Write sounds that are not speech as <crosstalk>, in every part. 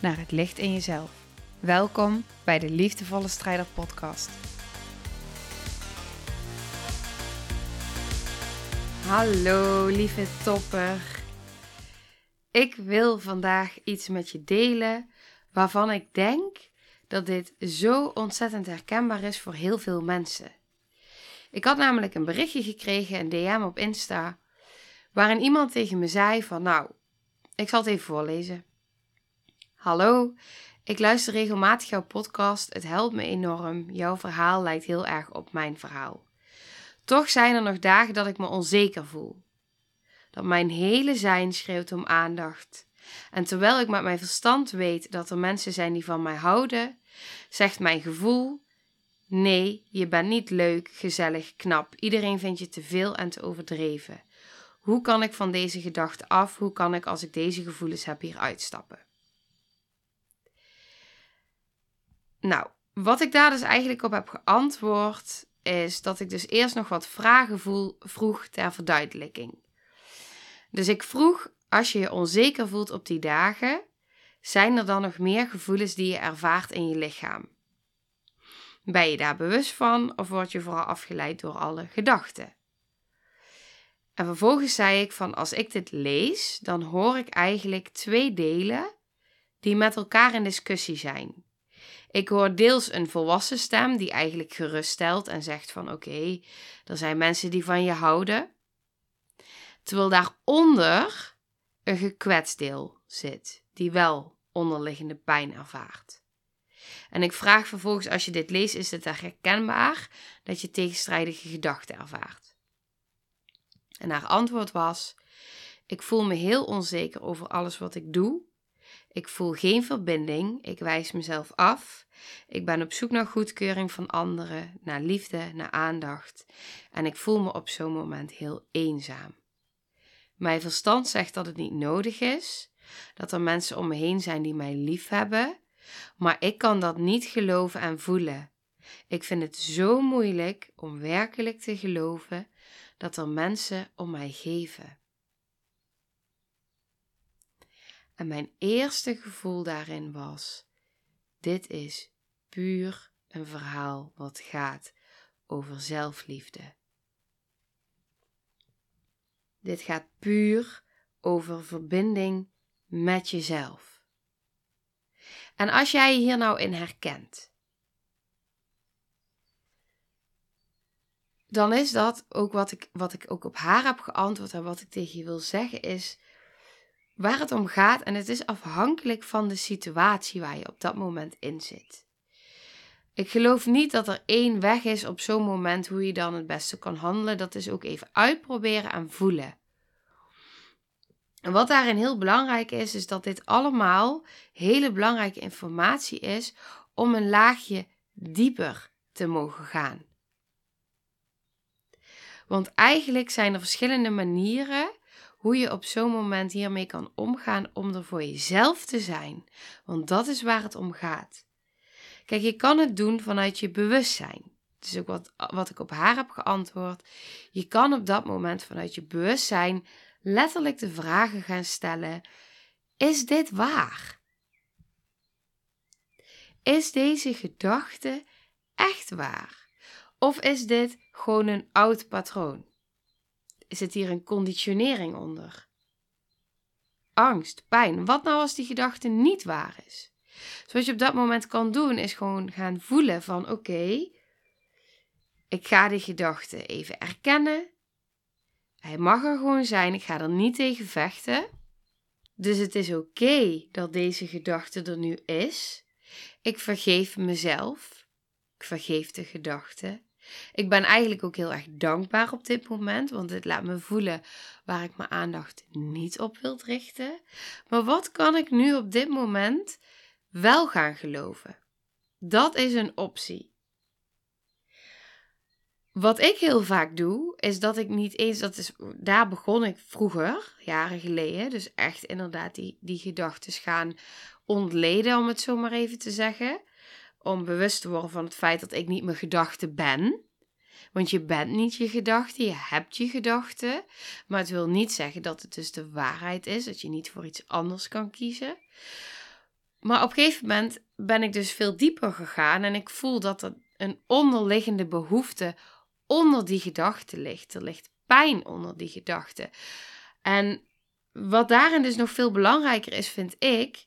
naar het licht in jezelf. Welkom bij de Liefdevolle Strijder Podcast. Hallo lieve topper. Ik wil vandaag iets met je delen waarvan ik denk dat dit zo ontzettend herkenbaar is voor heel veel mensen. Ik had namelijk een berichtje gekregen, een DM op Insta, waarin iemand tegen me zei van nou, ik zal het even voorlezen. Hallo, ik luister regelmatig jouw podcast. Het helpt me enorm. Jouw verhaal lijkt heel erg op mijn verhaal. Toch zijn er nog dagen dat ik me onzeker voel. Dat mijn hele zijn schreeuwt om aandacht. En terwijl ik met mijn verstand weet dat er mensen zijn die van mij houden, zegt mijn gevoel: Nee, je bent niet leuk, gezellig, knap. Iedereen vindt je te veel en te overdreven. Hoe kan ik van deze gedachte af? Hoe kan ik, als ik deze gevoelens heb, hier uitstappen? Nou, wat ik daar dus eigenlijk op heb geantwoord, is dat ik dus eerst nog wat vragen voel, vroeg ter verduidelijking. Dus ik vroeg, als je je onzeker voelt op die dagen, zijn er dan nog meer gevoelens die je ervaart in je lichaam? Ben je daar bewust van of word je vooral afgeleid door alle gedachten? En vervolgens zei ik van als ik dit lees, dan hoor ik eigenlijk twee delen die met elkaar in discussie zijn. Ik hoor deels een volwassen stem die eigenlijk geruststelt en zegt van oké, er zijn mensen die van je houden. Terwijl daaronder een gekwetst deel zit, die wel onderliggende pijn ervaart. En ik vraag vervolgens, als je dit leest, is het herkenbaar dat je tegenstrijdige gedachten ervaart? En haar antwoord was: Ik voel me heel onzeker over alles wat ik doe. Ik voel geen verbinding. Ik wijs mezelf af. Ik ben op zoek naar goedkeuring van anderen, naar liefde, naar aandacht. En ik voel me op zo'n moment heel eenzaam. Mijn verstand zegt dat het niet nodig is, dat er mensen om me heen zijn die mij lief hebben, maar ik kan dat niet geloven en voelen. Ik vind het zo moeilijk om werkelijk te geloven dat er mensen om mij geven. En mijn eerste gevoel daarin was: dit is puur een verhaal wat gaat over zelfliefde. Dit gaat puur over verbinding met jezelf. En als jij je hier nou in herkent, dan is dat ook wat ik, wat ik ook op haar heb geantwoord en wat ik tegen je wil zeggen is waar het om gaat en het is afhankelijk van de situatie waar je op dat moment in zit. Ik geloof niet dat er één weg is op zo'n moment hoe je dan het beste kan handelen. Dat is ook even uitproberen en voelen. En wat daarin heel belangrijk is, is dat dit allemaal hele belangrijke informatie is om een laagje dieper te mogen gaan. Want eigenlijk zijn er verschillende manieren hoe je op zo'n moment hiermee kan omgaan om er voor jezelf te zijn. Want dat is waar het om gaat. Kijk, je kan het doen vanuit je bewustzijn. Is ook wat, wat ik op haar heb geantwoord. Je kan op dat moment vanuit je bewustzijn letterlijk de vragen gaan stellen: Is dit waar? Is deze gedachte echt waar? Of is dit gewoon een oud patroon? Zit hier een conditionering onder? Angst, pijn. Wat nou als die gedachte niet waar is? Dus wat je op dat moment kan doen, is gewoon gaan voelen van oké, ik ga die gedachte even erkennen. Hij mag er gewoon zijn, ik ga er niet tegen vechten. Dus het is oké dat deze gedachte er nu is. Ik vergeef mezelf. Ik vergeef de gedachte. Ik ben eigenlijk ook heel erg dankbaar op dit moment, want het laat me voelen waar ik mijn aandacht niet op wil richten. Maar wat kan ik nu op dit moment wel gaan geloven? Dat is een optie. Wat ik heel vaak doe, is dat ik niet eens, dat is, daar begon ik vroeger, jaren geleden, dus echt inderdaad die, die gedachten gaan ontleden, om het zo maar even te zeggen. Om bewust te worden van het feit dat ik niet mijn gedachten ben. Want je bent niet je gedachten, je hebt je gedachten. Maar het wil niet zeggen dat het dus de waarheid is, dat je niet voor iets anders kan kiezen. Maar op een gegeven moment ben ik dus veel dieper gegaan en ik voel dat er een onderliggende behoefte onder die gedachte ligt. Er ligt pijn onder die gedachte. En wat daarin dus nog veel belangrijker is, vind ik,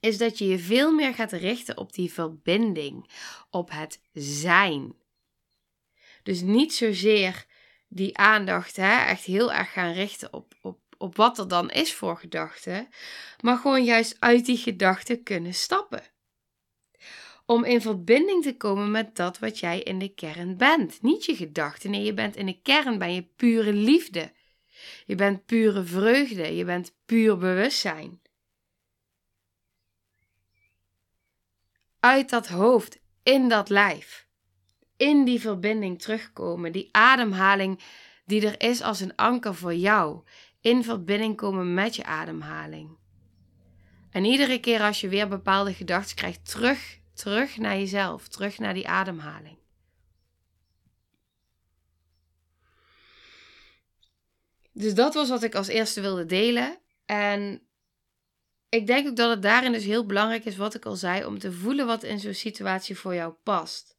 is dat je je veel meer gaat richten op die verbinding, op het zijn. Dus niet zozeer die aandacht hè, echt heel erg gaan richten op, op, op wat er dan is voor gedachten, maar gewoon juist uit die gedachten kunnen stappen om in verbinding te komen met dat wat jij in de kern bent. Niet je gedachten, nee, je bent in de kern ben je pure liefde. Je bent pure vreugde, je bent puur bewustzijn. Uit dat hoofd, in dat lijf, in die verbinding terugkomen, die ademhaling die er is als een anker voor jou, in verbinding komen met je ademhaling. En iedere keer als je weer bepaalde gedachten krijgt, terug Terug naar jezelf, terug naar die ademhaling. Dus dat was wat ik als eerste wilde delen. En ik denk ook dat het daarin dus heel belangrijk is, wat ik al zei, om te voelen wat in zo'n situatie voor jou past.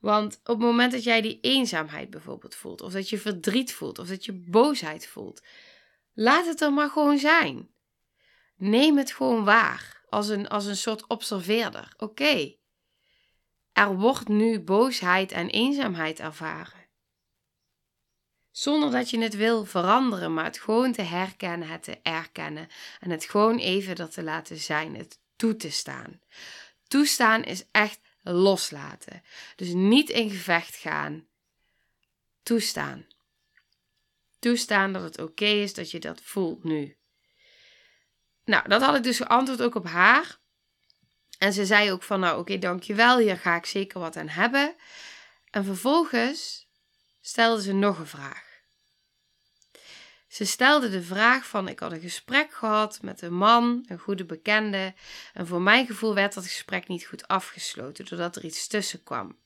Want op het moment dat jij die eenzaamheid bijvoorbeeld voelt, of dat je verdriet voelt, of dat je boosheid voelt, laat het er maar gewoon zijn. Neem het gewoon waar als een, als een soort observeerder. Oké, er wordt nu boosheid en eenzaamheid ervaren. Zonder dat je het wil veranderen, maar het gewoon te herkennen, het te erkennen en het gewoon even dat te laten zijn, het toe te staan. Toestaan is echt loslaten. Dus niet in gevecht gaan. Toestaan. Toestaan dat het oké is dat je dat voelt nu. Nou, dat had ik dus geantwoord ook op haar. En ze zei ook van, nou oké, dankjewel, hier ga ik zeker wat aan hebben. En vervolgens stelde ze nog een vraag. Ze stelde de vraag van, ik had een gesprek gehad met een man, een goede bekende. En voor mijn gevoel werd dat gesprek niet goed afgesloten, doordat er iets tussen kwam.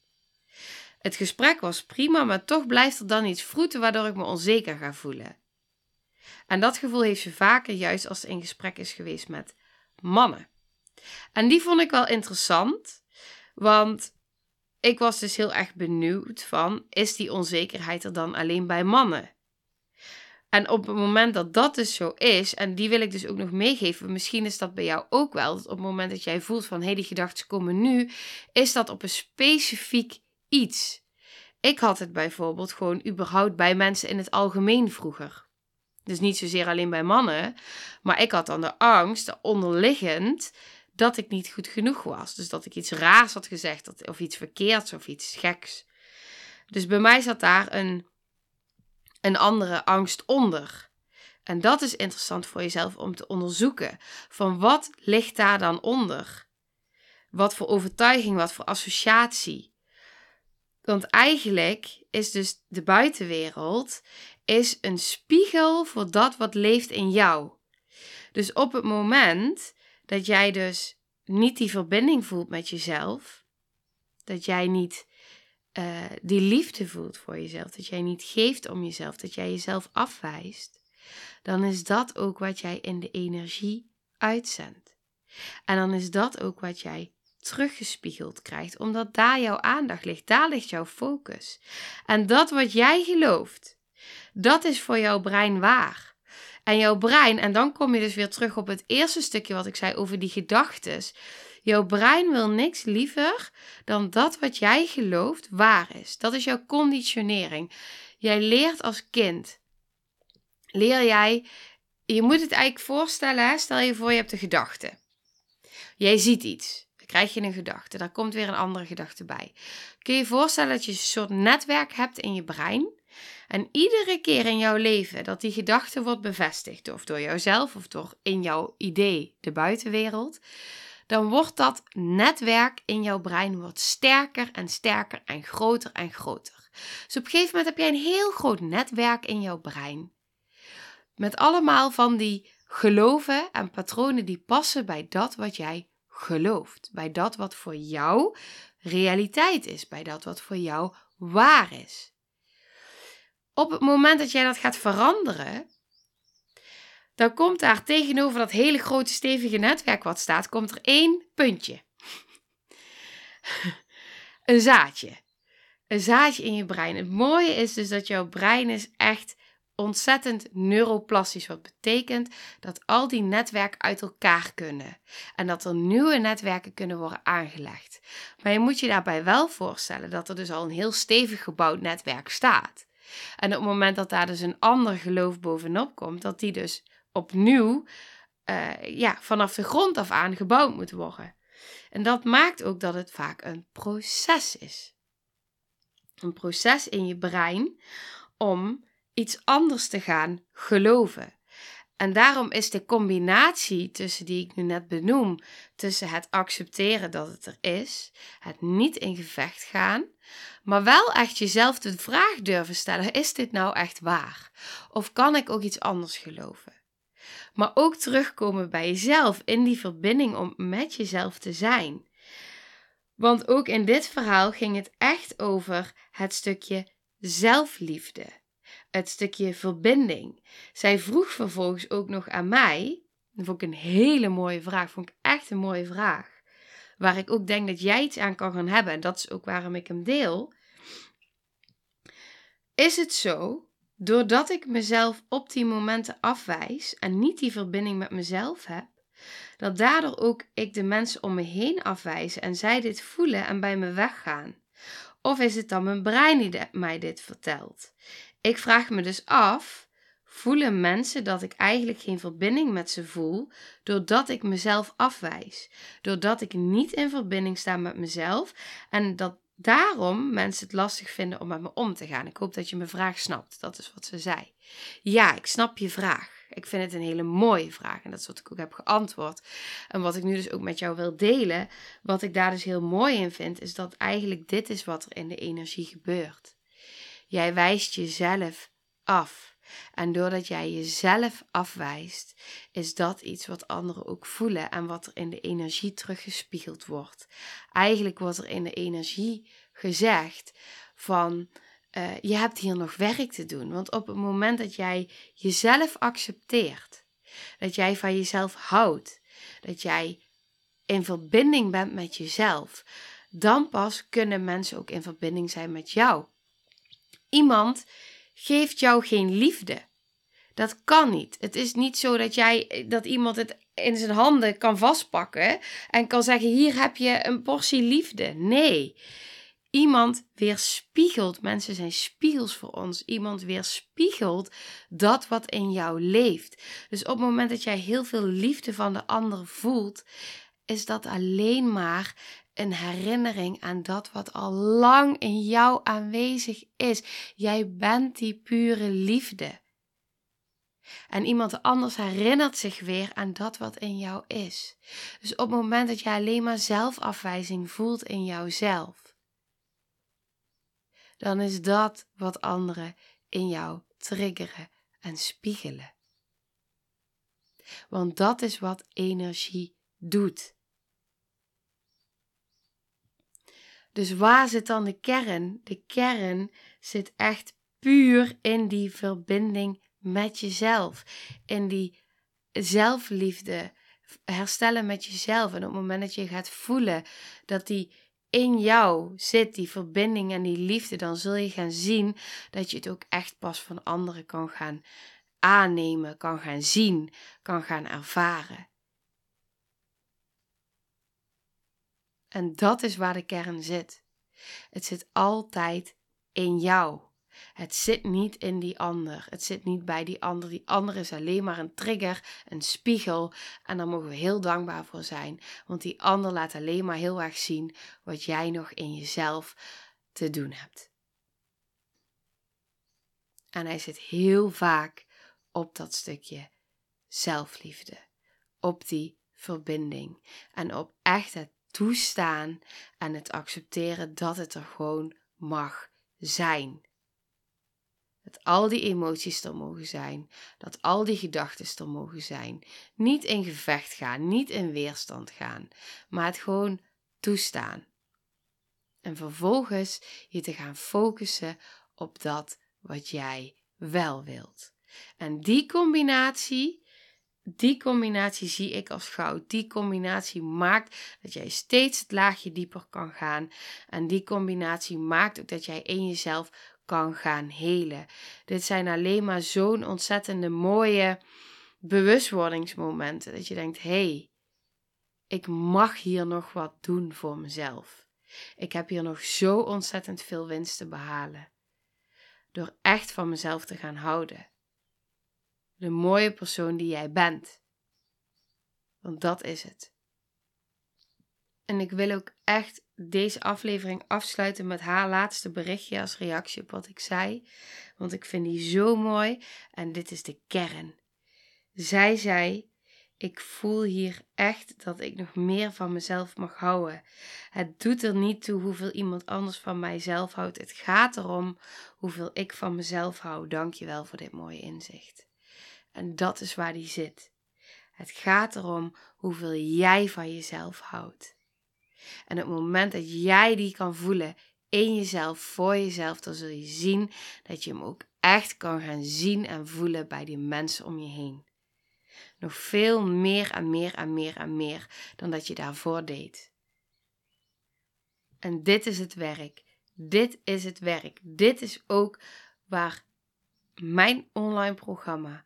Het gesprek was prima, maar toch blijft er dan iets vroeten waardoor ik me onzeker ga voelen. En dat gevoel heeft ze vaker juist als ze in gesprek is geweest met mannen. En die vond ik wel interessant, want ik was dus heel erg benieuwd van, is die onzekerheid er dan alleen bij mannen? En op het moment dat dat dus zo is, en die wil ik dus ook nog meegeven, misschien is dat bij jou ook wel, dat op het moment dat jij voelt van, hé, hey, die gedachten komen nu, is dat op een specifiek iets. Ik had het bijvoorbeeld gewoon überhaupt bij mensen in het algemeen vroeger. Dus niet zozeer alleen bij mannen, maar ik had dan de angst, onderliggend, dat ik niet goed genoeg was. Dus dat ik iets raars had gezegd, of iets verkeerds of iets geks. Dus bij mij zat daar een, een andere angst onder. En dat is interessant voor jezelf om te onderzoeken. Van wat ligt daar dan onder? Wat voor overtuiging, wat voor associatie? Want eigenlijk is dus de buitenwereld is een spiegel voor dat wat leeft in jou. Dus op het moment dat jij dus niet die verbinding voelt met jezelf, dat jij niet uh, die liefde voelt voor jezelf, dat jij niet geeft om jezelf, dat jij jezelf afwijst, dan is dat ook wat jij in de energie uitzendt. En dan is dat ook wat jij teruggespiegeld krijgt, omdat daar jouw aandacht ligt, daar ligt jouw focus. En dat wat jij gelooft, dat is voor jouw brein waar. En jouw brein, en dan kom je dus weer terug op het eerste stukje wat ik zei over die gedachten. Jouw brein wil niks liever dan dat wat jij gelooft waar is. Dat is jouw conditionering. Jij leert als kind. Leer jij, je moet het eigenlijk voorstellen, stel je voor je hebt een gedachte. Jij ziet iets. krijg je een gedachte. Daar komt weer een andere gedachte bij. Kun je je voorstellen dat je een soort netwerk hebt in je brein? En iedere keer in jouw leven dat die gedachte wordt bevestigd, of door jouzelf of door in jouw idee de buitenwereld, dan wordt dat netwerk in jouw brein wordt sterker en sterker en groter en groter. Dus op een gegeven moment heb jij een heel groot netwerk in jouw brein. Met allemaal van die geloven en patronen die passen bij dat wat jij gelooft. Bij dat wat voor jou realiteit is. Bij dat wat voor jou waar is. Op het moment dat jij dat gaat veranderen, dan komt daar tegenover dat hele grote stevige netwerk wat staat, komt er één puntje. <laughs> een zaadje. Een zaadje in je brein. Het mooie is dus dat jouw brein is echt ontzettend neuroplastisch. Wat betekent dat al die netwerken uit elkaar kunnen. En dat er nieuwe netwerken kunnen worden aangelegd. Maar je moet je daarbij wel voorstellen dat er dus al een heel stevig gebouwd netwerk staat. En op het moment dat daar dus een ander geloof bovenop komt, dat die dus opnieuw uh, ja, vanaf de grond af aan gebouwd moet worden. En dat maakt ook dat het vaak een proces is. Een proces in je brein om iets anders te gaan geloven. En daarom is de combinatie tussen die ik nu net benoem, tussen het accepteren dat het er is, het niet in gevecht gaan, maar wel echt jezelf de vraag durven stellen: is dit nou echt waar? Of kan ik ook iets anders geloven? Maar ook terugkomen bij jezelf, in die verbinding om met jezelf te zijn. Want ook in dit verhaal ging het echt over het stukje zelfliefde, het stukje verbinding. Zij vroeg vervolgens ook nog aan mij, dat vond ik een hele mooie vraag, vond ik echt een mooie vraag, waar ik ook denk dat jij iets aan kan gaan hebben, en dat is ook waarom ik hem deel. Is het zo doordat ik mezelf op die momenten afwijs en niet die verbinding met mezelf heb, dat daardoor ook ik de mensen om me heen afwijs en zij dit voelen en bij me weggaan? Of is het dan mijn brein die mij dit vertelt? Ik vraag me dus af: voelen mensen dat ik eigenlijk geen verbinding met ze voel doordat ik mezelf afwijs? Doordat ik niet in verbinding sta met mezelf en dat daarom mensen het lastig vinden om met me om te gaan. Ik hoop dat je mijn vraag snapt. Dat is wat ze zei. Ja, ik snap je vraag. Ik vind het een hele mooie vraag en dat is wat ik ook heb geantwoord. En wat ik nu dus ook met jou wil delen, wat ik daar dus heel mooi in vind, is dat eigenlijk dit is wat er in de energie gebeurt. Jij wijst jezelf af. En doordat jij jezelf afwijst, is dat iets wat anderen ook voelen en wat er in de energie teruggespiegeld wordt. Eigenlijk wordt er in de energie gezegd van uh, je hebt hier nog werk te doen. Want op het moment dat jij jezelf accepteert, dat jij van jezelf houdt, dat jij in verbinding bent met jezelf, dan pas kunnen mensen ook in verbinding zijn met jou. Iemand geeft jou geen liefde. Dat kan niet. Het is niet zo dat jij dat iemand het in zijn handen kan vastpakken en kan zeggen: hier heb je een portie liefde. Nee. Iemand weerspiegelt, mensen zijn spiegels voor ons. Iemand weerspiegelt dat wat in jou leeft. Dus op het moment dat jij heel veel liefde van de ander voelt, is dat alleen maar een herinnering aan dat wat al lang in jou aanwezig is. Jij bent die pure liefde. En iemand anders herinnert zich weer aan dat wat in jou is. Dus op het moment dat jij alleen maar zelfafwijzing voelt in jouzelf, dan is dat wat anderen in jou triggeren en spiegelen. Want dat is wat energie doet. Dus waar zit dan de kern? De kern zit echt puur in die verbinding met jezelf. In die zelfliefde. Herstellen met jezelf. En op het moment dat je gaat voelen dat die in jou zit, die verbinding en die liefde, dan zul je gaan zien dat je het ook echt pas van anderen kan gaan aannemen, kan gaan zien, kan gaan ervaren. En dat is waar de kern zit. Het zit altijd in jou. Het zit niet in die ander. Het zit niet bij die ander. Die ander is alleen maar een trigger, een spiegel. En daar mogen we heel dankbaar voor zijn. Want die ander laat alleen maar heel erg zien wat jij nog in jezelf te doen hebt. En hij zit heel vaak op dat stukje zelfliefde. Op die verbinding. En op echt het toestaan en het accepteren dat het er gewoon mag zijn. Dat al die emoties er mogen zijn, dat al die gedachten er mogen zijn. Niet in gevecht gaan, niet in weerstand gaan, maar het gewoon toestaan. En vervolgens je te gaan focussen op dat wat jij wel wilt. En die combinatie, die combinatie zie ik als goud. Die combinatie maakt dat jij steeds het laagje dieper kan gaan. En die combinatie maakt ook dat jij in jezelf kan gaan helen. Dit zijn alleen maar zo'n ontzettende mooie bewustwordingsmomenten. Dat je denkt: hé, hey, ik mag hier nog wat doen voor mezelf. Ik heb hier nog zo ontzettend veel winst te behalen. Door echt van mezelf te gaan houden. De mooie persoon die jij bent. Want dat is het. En ik wil ook echt deze aflevering afsluiten met haar laatste berichtje als reactie op wat ik zei. Want ik vind die zo mooi en dit is de kern. Zij zei: Ik voel hier echt dat ik nog meer van mezelf mag houden. Het doet er niet toe hoeveel iemand anders van mijzelf houdt. Het gaat erom hoeveel ik van mezelf hou. Dankjewel voor dit mooie inzicht. En dat is waar die zit. Het gaat erom hoeveel jij van jezelf houdt. En op het moment dat jij die kan voelen in jezelf, voor jezelf, dan zul je zien dat je hem ook echt kan gaan zien en voelen bij die mensen om je heen. Nog veel meer en meer en meer en meer dan dat je daarvoor deed. En dit is het werk. Dit is het werk. Dit is ook waar mijn online programma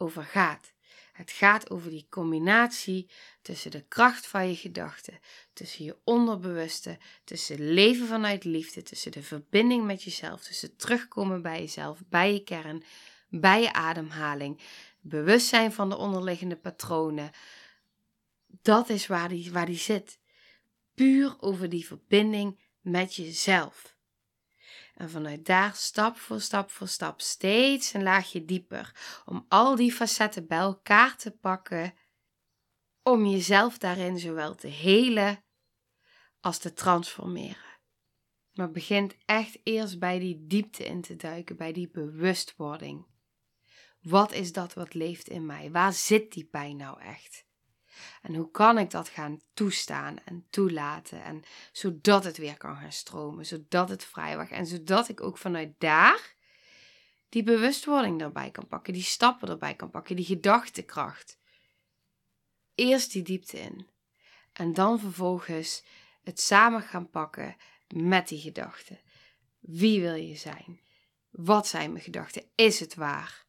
over gaat. Het gaat over die combinatie tussen de kracht van je gedachten, tussen je onderbewuste, tussen leven vanuit liefde, tussen de verbinding met jezelf, tussen terugkomen bij jezelf, bij je kern, bij je ademhaling, bewustzijn van de onderliggende patronen. Dat is waar die, waar die zit. Puur over die verbinding met jezelf. En vanuit daar stap voor stap voor stap steeds een laagje dieper. Om al die facetten bij elkaar te pakken. Om jezelf daarin zowel te helen als te transformeren. Maar begint echt eerst bij die diepte in te duiken, bij die bewustwording. Wat is dat wat leeft in mij? Waar zit die pijn nou echt? En hoe kan ik dat gaan toestaan en toelaten? En zodat het weer kan gaan stromen, zodat het vrij wordt. En zodat ik ook vanuit daar die bewustwording erbij kan pakken, die stappen erbij kan pakken, die gedachtekracht. Eerst die diepte in. En dan vervolgens het samen gaan pakken met die gedachten. Wie wil je zijn? Wat zijn mijn gedachten? Is het waar?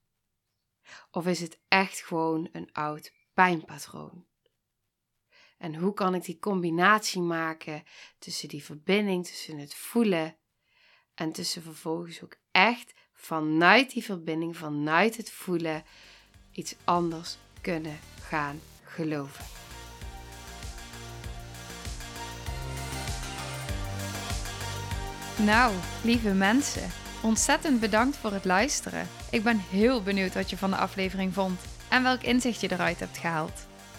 Of is het echt gewoon een oud pijnpatroon? En hoe kan ik die combinatie maken tussen die verbinding, tussen het voelen en tussen vervolgens ook echt vanuit die verbinding, vanuit het voelen, iets anders kunnen gaan geloven. Nou, lieve mensen, ontzettend bedankt voor het luisteren. Ik ben heel benieuwd wat je van de aflevering vond en welk inzicht je eruit hebt gehaald.